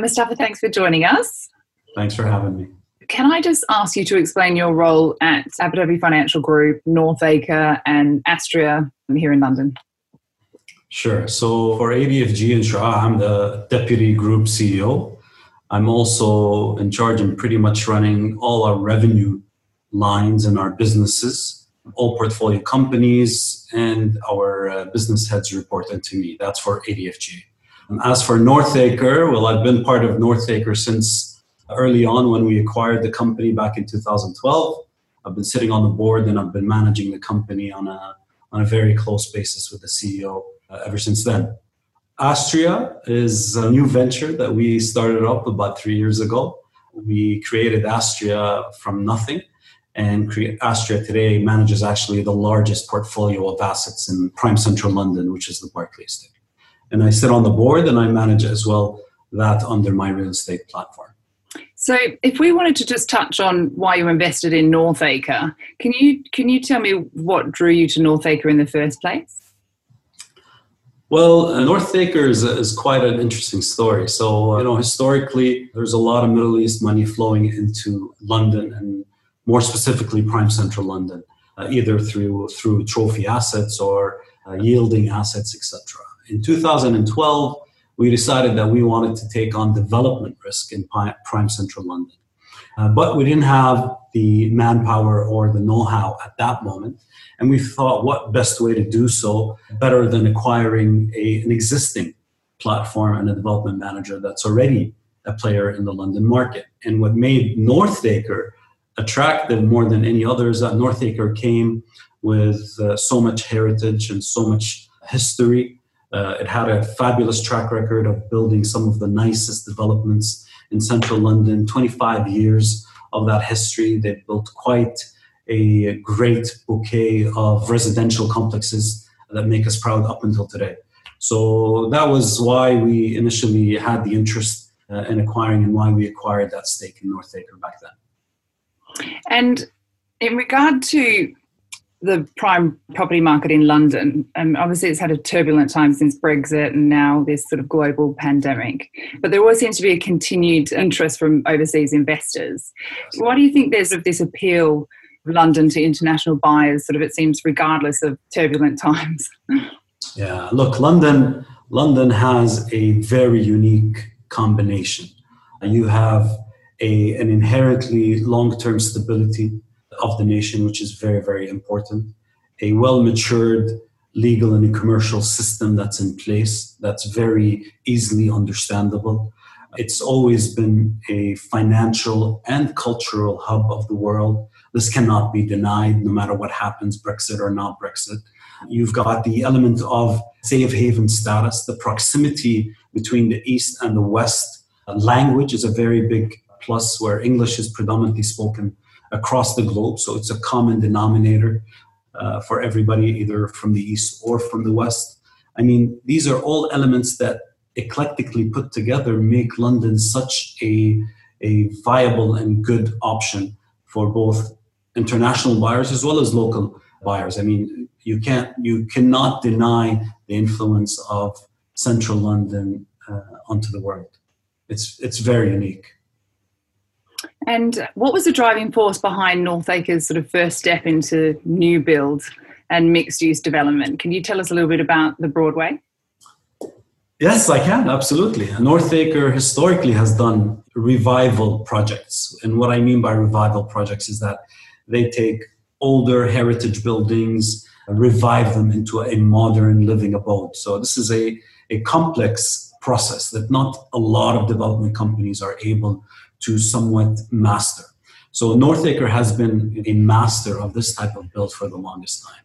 Mustafa, thanks for joining us. Thanks for having me. Can I just ask you to explain your role at Abu Dhabi Financial Group, Northacre, and Astria here in London? Sure. So for ADFG Insura, I'm the Deputy Group CEO. I'm also in charge and pretty much running all our revenue lines in our businesses, all portfolio companies, and our uh, business heads report into me. That's for ADFG. As for Northacre, well, I've been part of Northacre since early on when we acquired the company back in 2012. I've been sitting on the board and I've been managing the company on a, on a very close basis with the CEO uh, ever since then. Astria is a new venture that we started up about three years ago. We created Astria from nothing, and Astria today manages actually the largest portfolio of assets in prime central London, which is the Barclay estate. And I sit on the board and I manage as well that under my real estate platform. So, if we wanted to just touch on why you invested in Northacre, can you can you tell me what drew you to Northacre in the first place? Well, uh, Northacre is, is quite an interesting story. So, you know, historically, there's a lot of Middle East money flowing into London and more specifically prime central London, uh, either through through trophy assets or uh, yielding assets, etc. In 2012, we decided that we wanted to take on development risk in prime central London. Uh, but we didn't have the manpower or the know-how at that moment. And we thought, what best way to do so better than acquiring a, an existing platform and a development manager that's already a player in the London market. And what made Northacre attractive more than any others, that Northacre came with uh, so much heritage and so much history. Uh, it had a fabulous track record of building some of the nicest developments in central London, 25 years of that history. They've built quite a great bouquet of residential complexes that make us proud up until today. So that was why we initially had the interest uh, in acquiring and why we acquired that stake in Northacre back then. And in regard to the prime property market in London, um, obviously it's had a turbulent time since Brexit and now this sort of global pandemic. But there always seems to be a continued interest from overseas investors. Why do you think there's of this appeal of London to international buyers, sort of it seems, regardless of turbulent times? Yeah, look, London, London has a very unique combination. You have a, an inherently long-term stability of the nation, which is very, very important. A well matured legal and commercial system that's in place that's very easily understandable. It's always been a financial and cultural hub of the world. This cannot be denied no matter what happens, Brexit or not Brexit. You've got the element of safe haven status, the proximity between the East and the West. Language is a very big plus where English is predominantly spoken across the globe. So it's a common denominator uh, for everybody, either from the East or from the West. I mean, these are all elements that eclectically put together make London such a, a viable and good option for both international buyers as well as local buyers. I mean, you can't, you cannot deny the influence of central London uh, onto the world. It's, it's very unique. And what was the driving force behind Northacre's sort of first step into new build and mixed use development? Can you tell us a little bit about the Broadway? Yes, I can, absolutely. Northacre historically has done revival projects. And what I mean by revival projects is that they take older heritage buildings, revive them into a modern living abode. So this is a, a complex process that not a lot of development companies are able to somewhat master. So Northacre has been a master of this type of build for the longest time.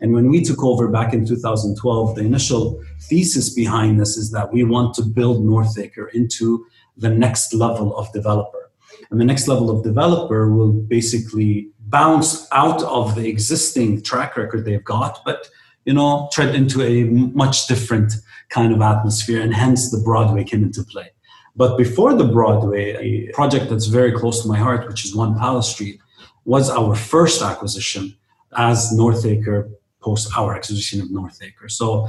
And when we took over back in 2012, the initial thesis behind this is that we want to build Northacre into the next level of developer. And the next level of developer will basically bounce out of the existing track record they've got, but you know, tread into a much different kind of atmosphere, and hence the Broadway came into play. But before the Broadway, a project that's very close to my heart, which is One Palace Street, was our first acquisition as Northacre post our acquisition of Northacre. So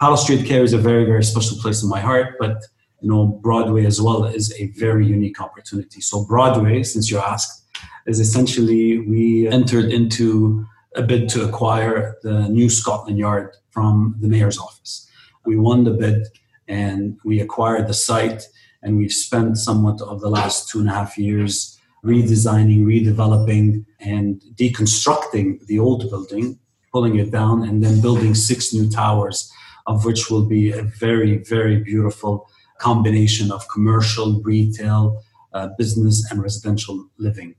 Palace Street carries a very, very special place in my heart. But you know, Broadway as well is a very unique opportunity. So Broadway, since you asked, is essentially we entered into a bid to acquire the new Scotland Yard from the mayor's office. We won the bid and we acquired the site and we've spent somewhat of the last two and a half years redesigning, redeveloping, and deconstructing the old building, pulling it down, and then building six new towers, of which will be a very, very beautiful combination of commercial, retail, uh, business, and residential living.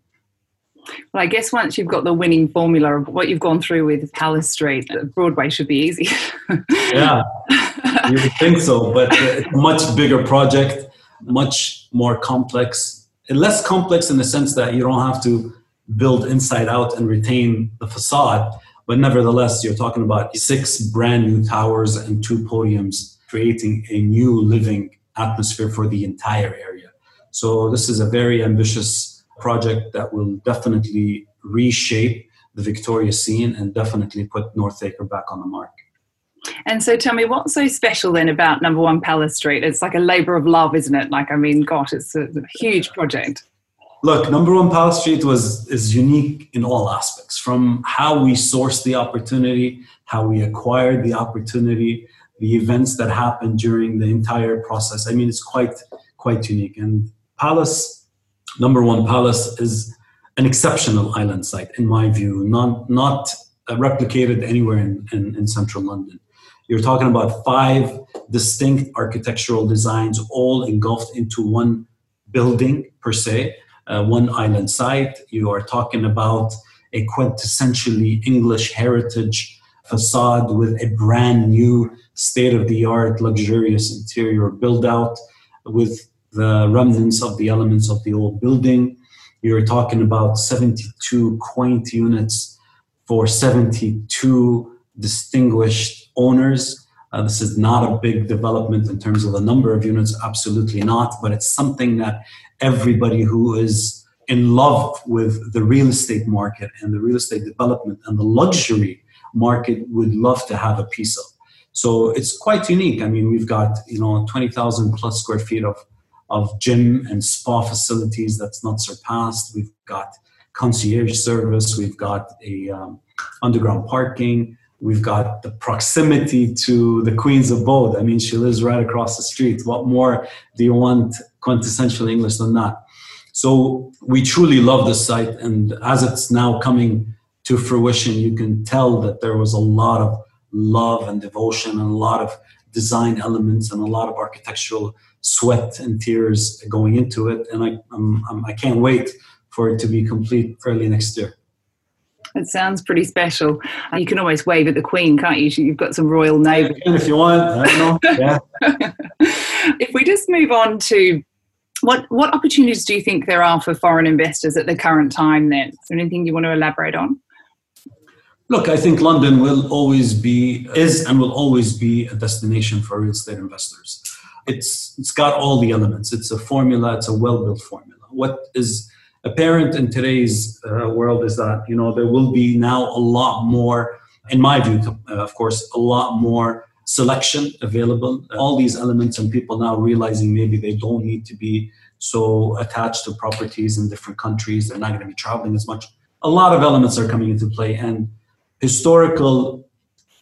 Well, I guess once you've got the winning formula of what you've gone through with Palace Street, Broadway should be easy. yeah, you would think so, but it's a much bigger project, much more complex, less complex in the sense that you don't have to build inside out and retain the facade. But nevertheless, you're talking about six brand new towers and two podiums, creating a new living atmosphere for the entire area. So, this is a very ambitious project that will definitely reshape the Victoria scene and definitely put North Northacre back on the mark. And so tell me, what's so special then about number one Palace Street? It's like a labor of love, isn't it? Like, I mean, gosh, it's a, huge project. Look, number one Palace Street was is unique in all aspects, from how we sourced the opportunity, how we acquired the opportunity, the events that happened during the entire process. I mean, it's quite quite unique. And Palace, number one Palace, is an exceptional island site in my view, not not replicated anywhere in, in, in central London. You're talking about five distinct architectural designs, all engulfed into one building per se, uh, one island site. You are talking about a quintessentially English heritage facade with a brand new state of the art, luxurious interior build out with the remnants of the elements of the old building. You're talking about 72 quaint units for 72 distinguished owners. Uh, this is not a big development in terms of the number of units, absolutely not, but it's something that everybody who is in love with the real estate market and the real estate development and the luxury market would love to have a piece of. So it's quite unique. I mean, we've got you know 20,000 plus square feet of of gym and spa facilities that's not surpassed. We've got concierge service. We've got a um, underground parking. We've got the proximity to the Queen's abode. I mean, she lives right across the street. What more do you want quintessential English than that? So we truly love this site, and as it's now coming to fruition, you can tell that there was a lot of love and devotion, and a lot of design elements, and a lot of architectural sweat and tears going into it. And I, I'm, I'm, I can not wait for it to be complete early next year. It sounds pretty special. You can always wave at the Queen, can't you? You've got some royal neighbours. if you want, I don't know. Yeah. if we just move on to what what opportunities do you think there are for foreign investors at the current time? Then, is there anything you want to elaborate on? Look, I think London will always be is and will always be a destination for real estate investors. It's it's got all the elements. It's a formula. It's a well built formula. What is apparent in today's uh, world is that you know there will be now a lot more in my view uh, of course a lot more selection available. All these elements and people now realizing maybe they don't need to be so attached to properties in different countries they're not going to be traveling as much. A lot of elements are coming into play and historical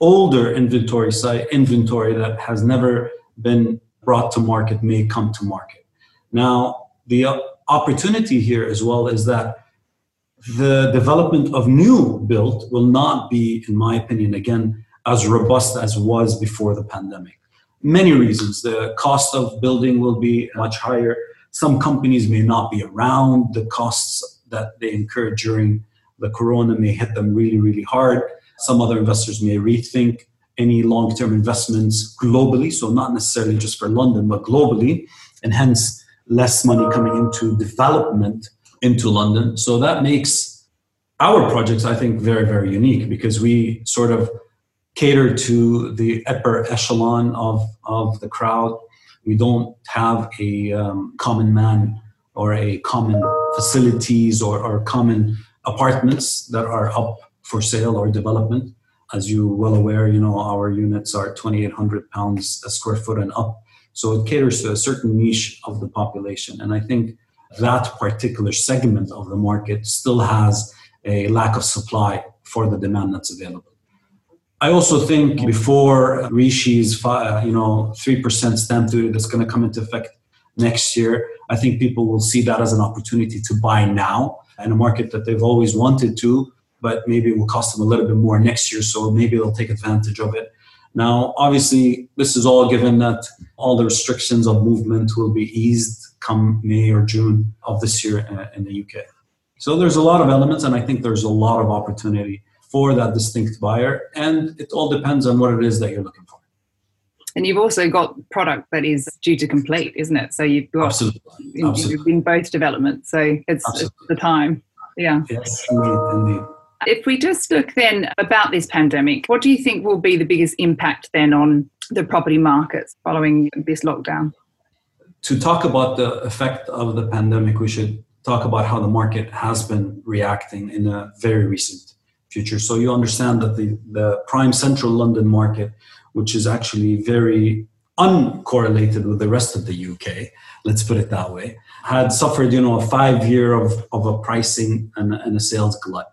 older inventory site inventory that has never been brought to market may come to market. Now the opportunity here as well is that the development of new build will not be, in my opinion, again, as robust as was before the pandemic. Many reasons. The cost of building will be much higher. Some companies may not be around. The costs that they incurred during the corona may hit them really, really hard. Some other investors may rethink any long term investments globally, so not necessarily just for London, but globally. And hence, less money coming into development into London. So that makes our projects, I think, very, very unique because we sort of cater to the upper echelon of, of the crowd. We don't have a um, common man or a common facilities or, or common apartments that are up for sale or development. As you well aware, you know our units are 2,800 pounds a square foot and up So it caters to a certain niche of the population. And I think that particular segment of the market still has a lack of supply for the demand that's available. I also think before Rishi's, uh, you know, three percent stamp duty that's going to come into effect next year, I think people will see that as an opportunity to buy now in a market that they've always wanted to, but maybe it will cost them a little bit more next year. So maybe they'll take advantage of it. Now, obviously, this is all given that all the restrictions of movement will be eased come May or June of this year uh, in the UK. So there's a lot of elements, and I think there's a lot of opportunity for that distinct buyer. And it all depends on what it is that you're looking for. And you've also got product that is due to complete, isn't it? So you've got Absolutely. In, Absolutely. in both developments. So it's, it's, the time. Yeah. Yes, indeed, indeed. If we just look then about this pandemic, what do you think will be the biggest impact then on the property markets following this lockdown? To talk about the effect of the pandemic, we should talk about how the market has been reacting in a very recent future. So you understand that the, the prime central London market, which is actually very uncorrelated with the rest of the UK, let's put it that way, had suffered, you know, a five year of, of a pricing and, and a sales glut.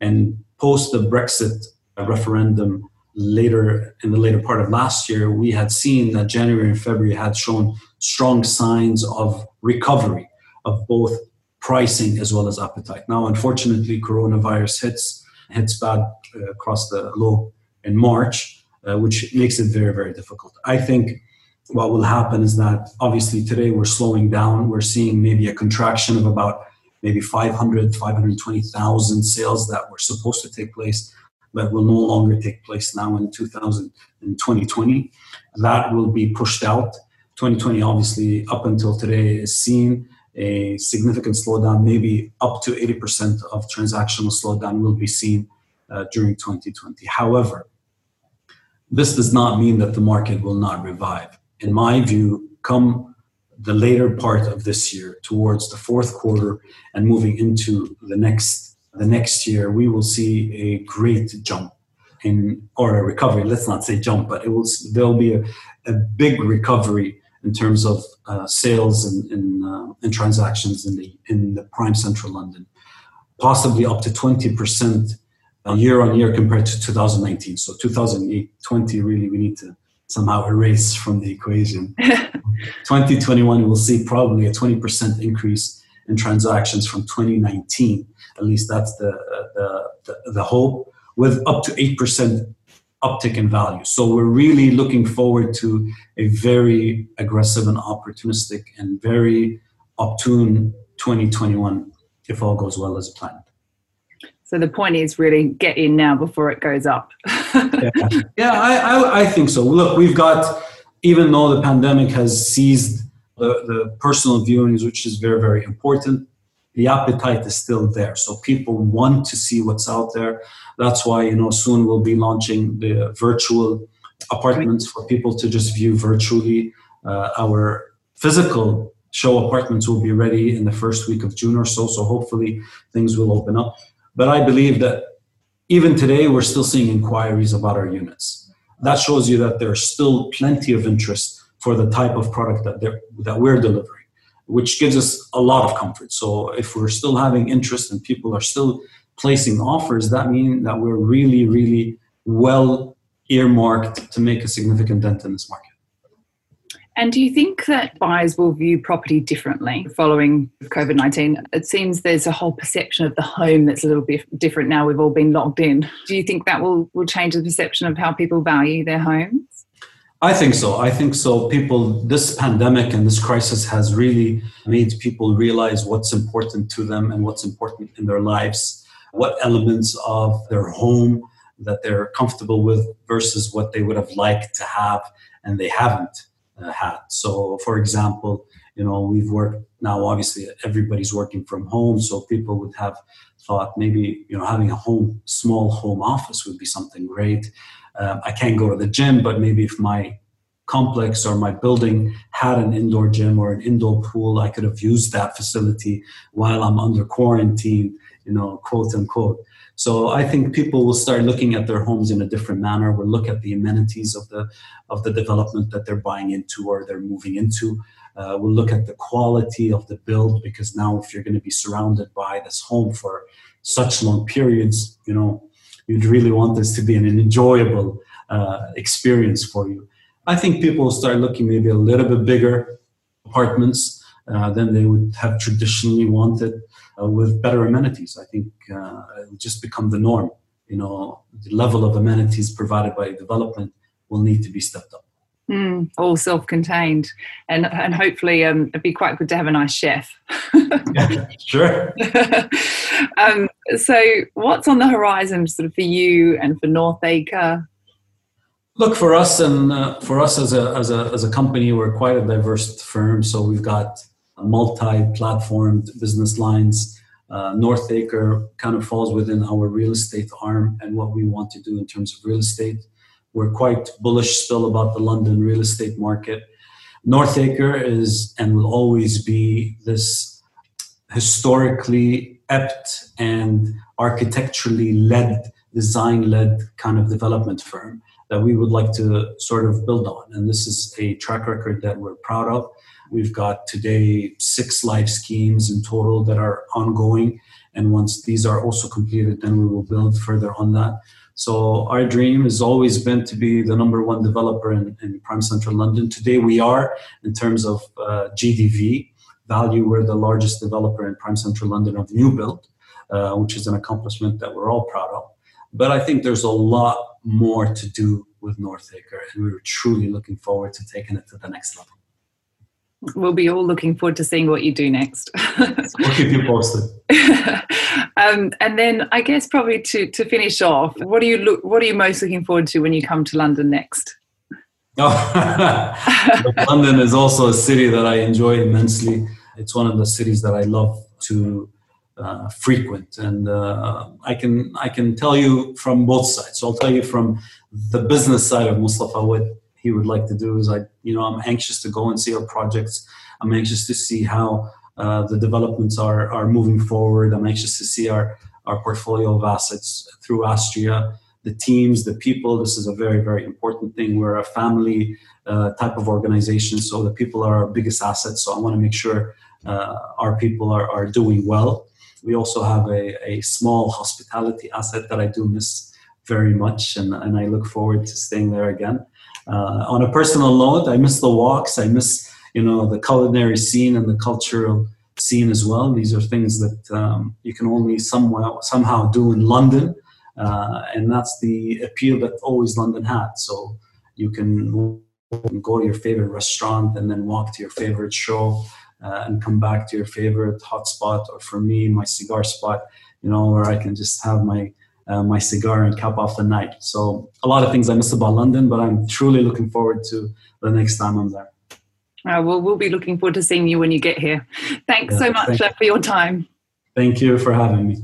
And post the Brexit referendum later in the later part of last year, we had seen that January and February had shown strong signs of recovery of both pricing as well as appetite. Now, unfortunately, coronavirus hits hits bad uh, across the globe in March, uh, which makes it very very difficult. I think what will happen is that obviously today we're slowing down. We're seeing maybe a contraction of about maybe 500, 520,000 sales that were supposed to take place that will no longer take place now in 2000 in 2020. That will be pushed out. 2020, obviously, up until today, is seen a significant slowdown, maybe up to 80% of transactional slowdown will be seen uh, during 2020. However, this does not mean that the market will not revive. In my view, come the later part of this year, towards the fourth quarter and moving into the next the next year, we will see a great jump in or a recovery. Let's not say jump, but it will. There'll be a, a big recovery in terms of uh, sales and, and, uh, and, transactions in the in the prime central London, possibly up to twenty percent year on year compared to 2019. So 2020 really we need to somehow erase from the equation. 2021 we'll see probably a 20% increase in transactions from 2019 at least that's the, the, the, the hope, with up to 8% uptick in value. So we're really looking forward to a very aggressive and opportunistic and very opportune 2021 if all goes well as planned. So the point is really get in now before it goes up. yeah, yeah I, I, I, think so. Look, we've got, even though the pandemic has seized the, the personal viewings, which is very, very important, the appetite is still there. So people want to see what's out there. That's why, you know, soon we'll be launching the virtual apartments for people to just view virtually. Uh, our physical show apartments will be ready in the first week of June or so. So hopefully things will open up. But I believe that even today, we're still seeing inquiries about our units. That shows you that there's still plenty of interest for the type of product that, that we're delivering which gives us a lot of comfort. So if we're still having interest and people are still placing offers, that means that we're really, really well earmarked to make a significant dent in this market. And do you think that buyers will view property differently following COVID 19? It seems there's a whole perception of the home that's a little bit different now. We've all been locked in. Do you think that will, will change the perception of how people value their homes? I think so. I think so. People, this pandemic and this crisis has really made people realize what's important to them and what's important in their lives, what elements of their home that they're comfortable with versus what they would have liked to have and they haven't uh, had. So, for example, you know, we've worked now, obviously, everybody's working from home. So people would have thought maybe, you know, having a home, small home office would be something great um, I can't go to the gym, but maybe if my complex or my building had an indoor gym or an indoor pool, I could have used that facility while I'm under quarantine you know, quote unquote. So I think people will start looking at their homes in a different manner. We'll look at the amenities of the of the development that they're buying into or they're moving into. Uh, we'll look at the quality of the build because now if you're going to be surrounded by this home for such long periods, you know, you'd really want this to be an enjoyable uh, experience for you. I think people will start looking maybe a little bit bigger apartments uh, than they would have traditionally wanted with better amenities. I think uh, it will just become the norm. You know, the level of amenities provided by development will need to be stepped up. Mm, all self-contained, and and hopefully um, it'd be quite good to have a nice chef. yeah, sure. um, so, what's on the horizon, sort of for you and for Northacre? Look for us, and uh, for us as a as a as a company, we're quite a diverse firm. So we've got multi-platformed business lines. Uh, Northacre kind of falls within our real estate arm and what we want to do in terms of real estate. We're quite bullish still about the London real estate market. Northacre is and will always be this historically apt and architecturally led, design led kind of development firm that we would like to sort of build on. And this is a track record that we're proud of. We've got today six live schemes in total that are ongoing. And once these are also completed, then we will build further on that. So our dream has always been to be the number one developer in, in prime central London. Today we are in terms of uh, GDV value. We're the largest developer in prime central London of new build, uh, which is an accomplishment that we're all proud of. But I think there's a lot more to do with Northacre, and we're truly looking forward to taking it to the next level we'll be all looking forward to seeing what you do next. we'll keep you posted. um, and then I guess probably to to finish off, what are you look what are you most looking forward to when you come to London next? Oh, London is also a city that I enjoy immensely. It's one of the cities that I love to uh, frequent, and uh, I can I can tell you from both sides. So I'll tell you from the business side of Mustafa what he would like to do is I, you know, I'm anxious to go and see our projects. I'm anxious to see how uh, the developments are are moving forward. I'm anxious to see our our portfolio of assets through Astria, the teams, the people. This is a very very important thing. We're a family uh, type of organization, so the people are our biggest assets. So I want to make sure uh, our people are are doing well. We also have a, a small hospitality asset that I do miss very much, and, and I look forward to staying there again. Uh, on a personal note, I miss the walks. I miss you know the culinary scene and the cultural scene as well. These are things that um, you can only somehow somehow do in London, uh, and that's the appeal that always London had. So you can go to your favorite restaurant and then walk to your favorite show uh, and come back to your favorite hotspot, or for me, my cigar spot. You know where I can just have my uh, my cigar and cap off the night. So a lot of things I miss about London, but I'm truly looking forward to the next time I'm there. Uh, well, we'll be looking forward to seeing you when you get here. Thanks yeah, so much thank uh, for your time. Thank you for having me.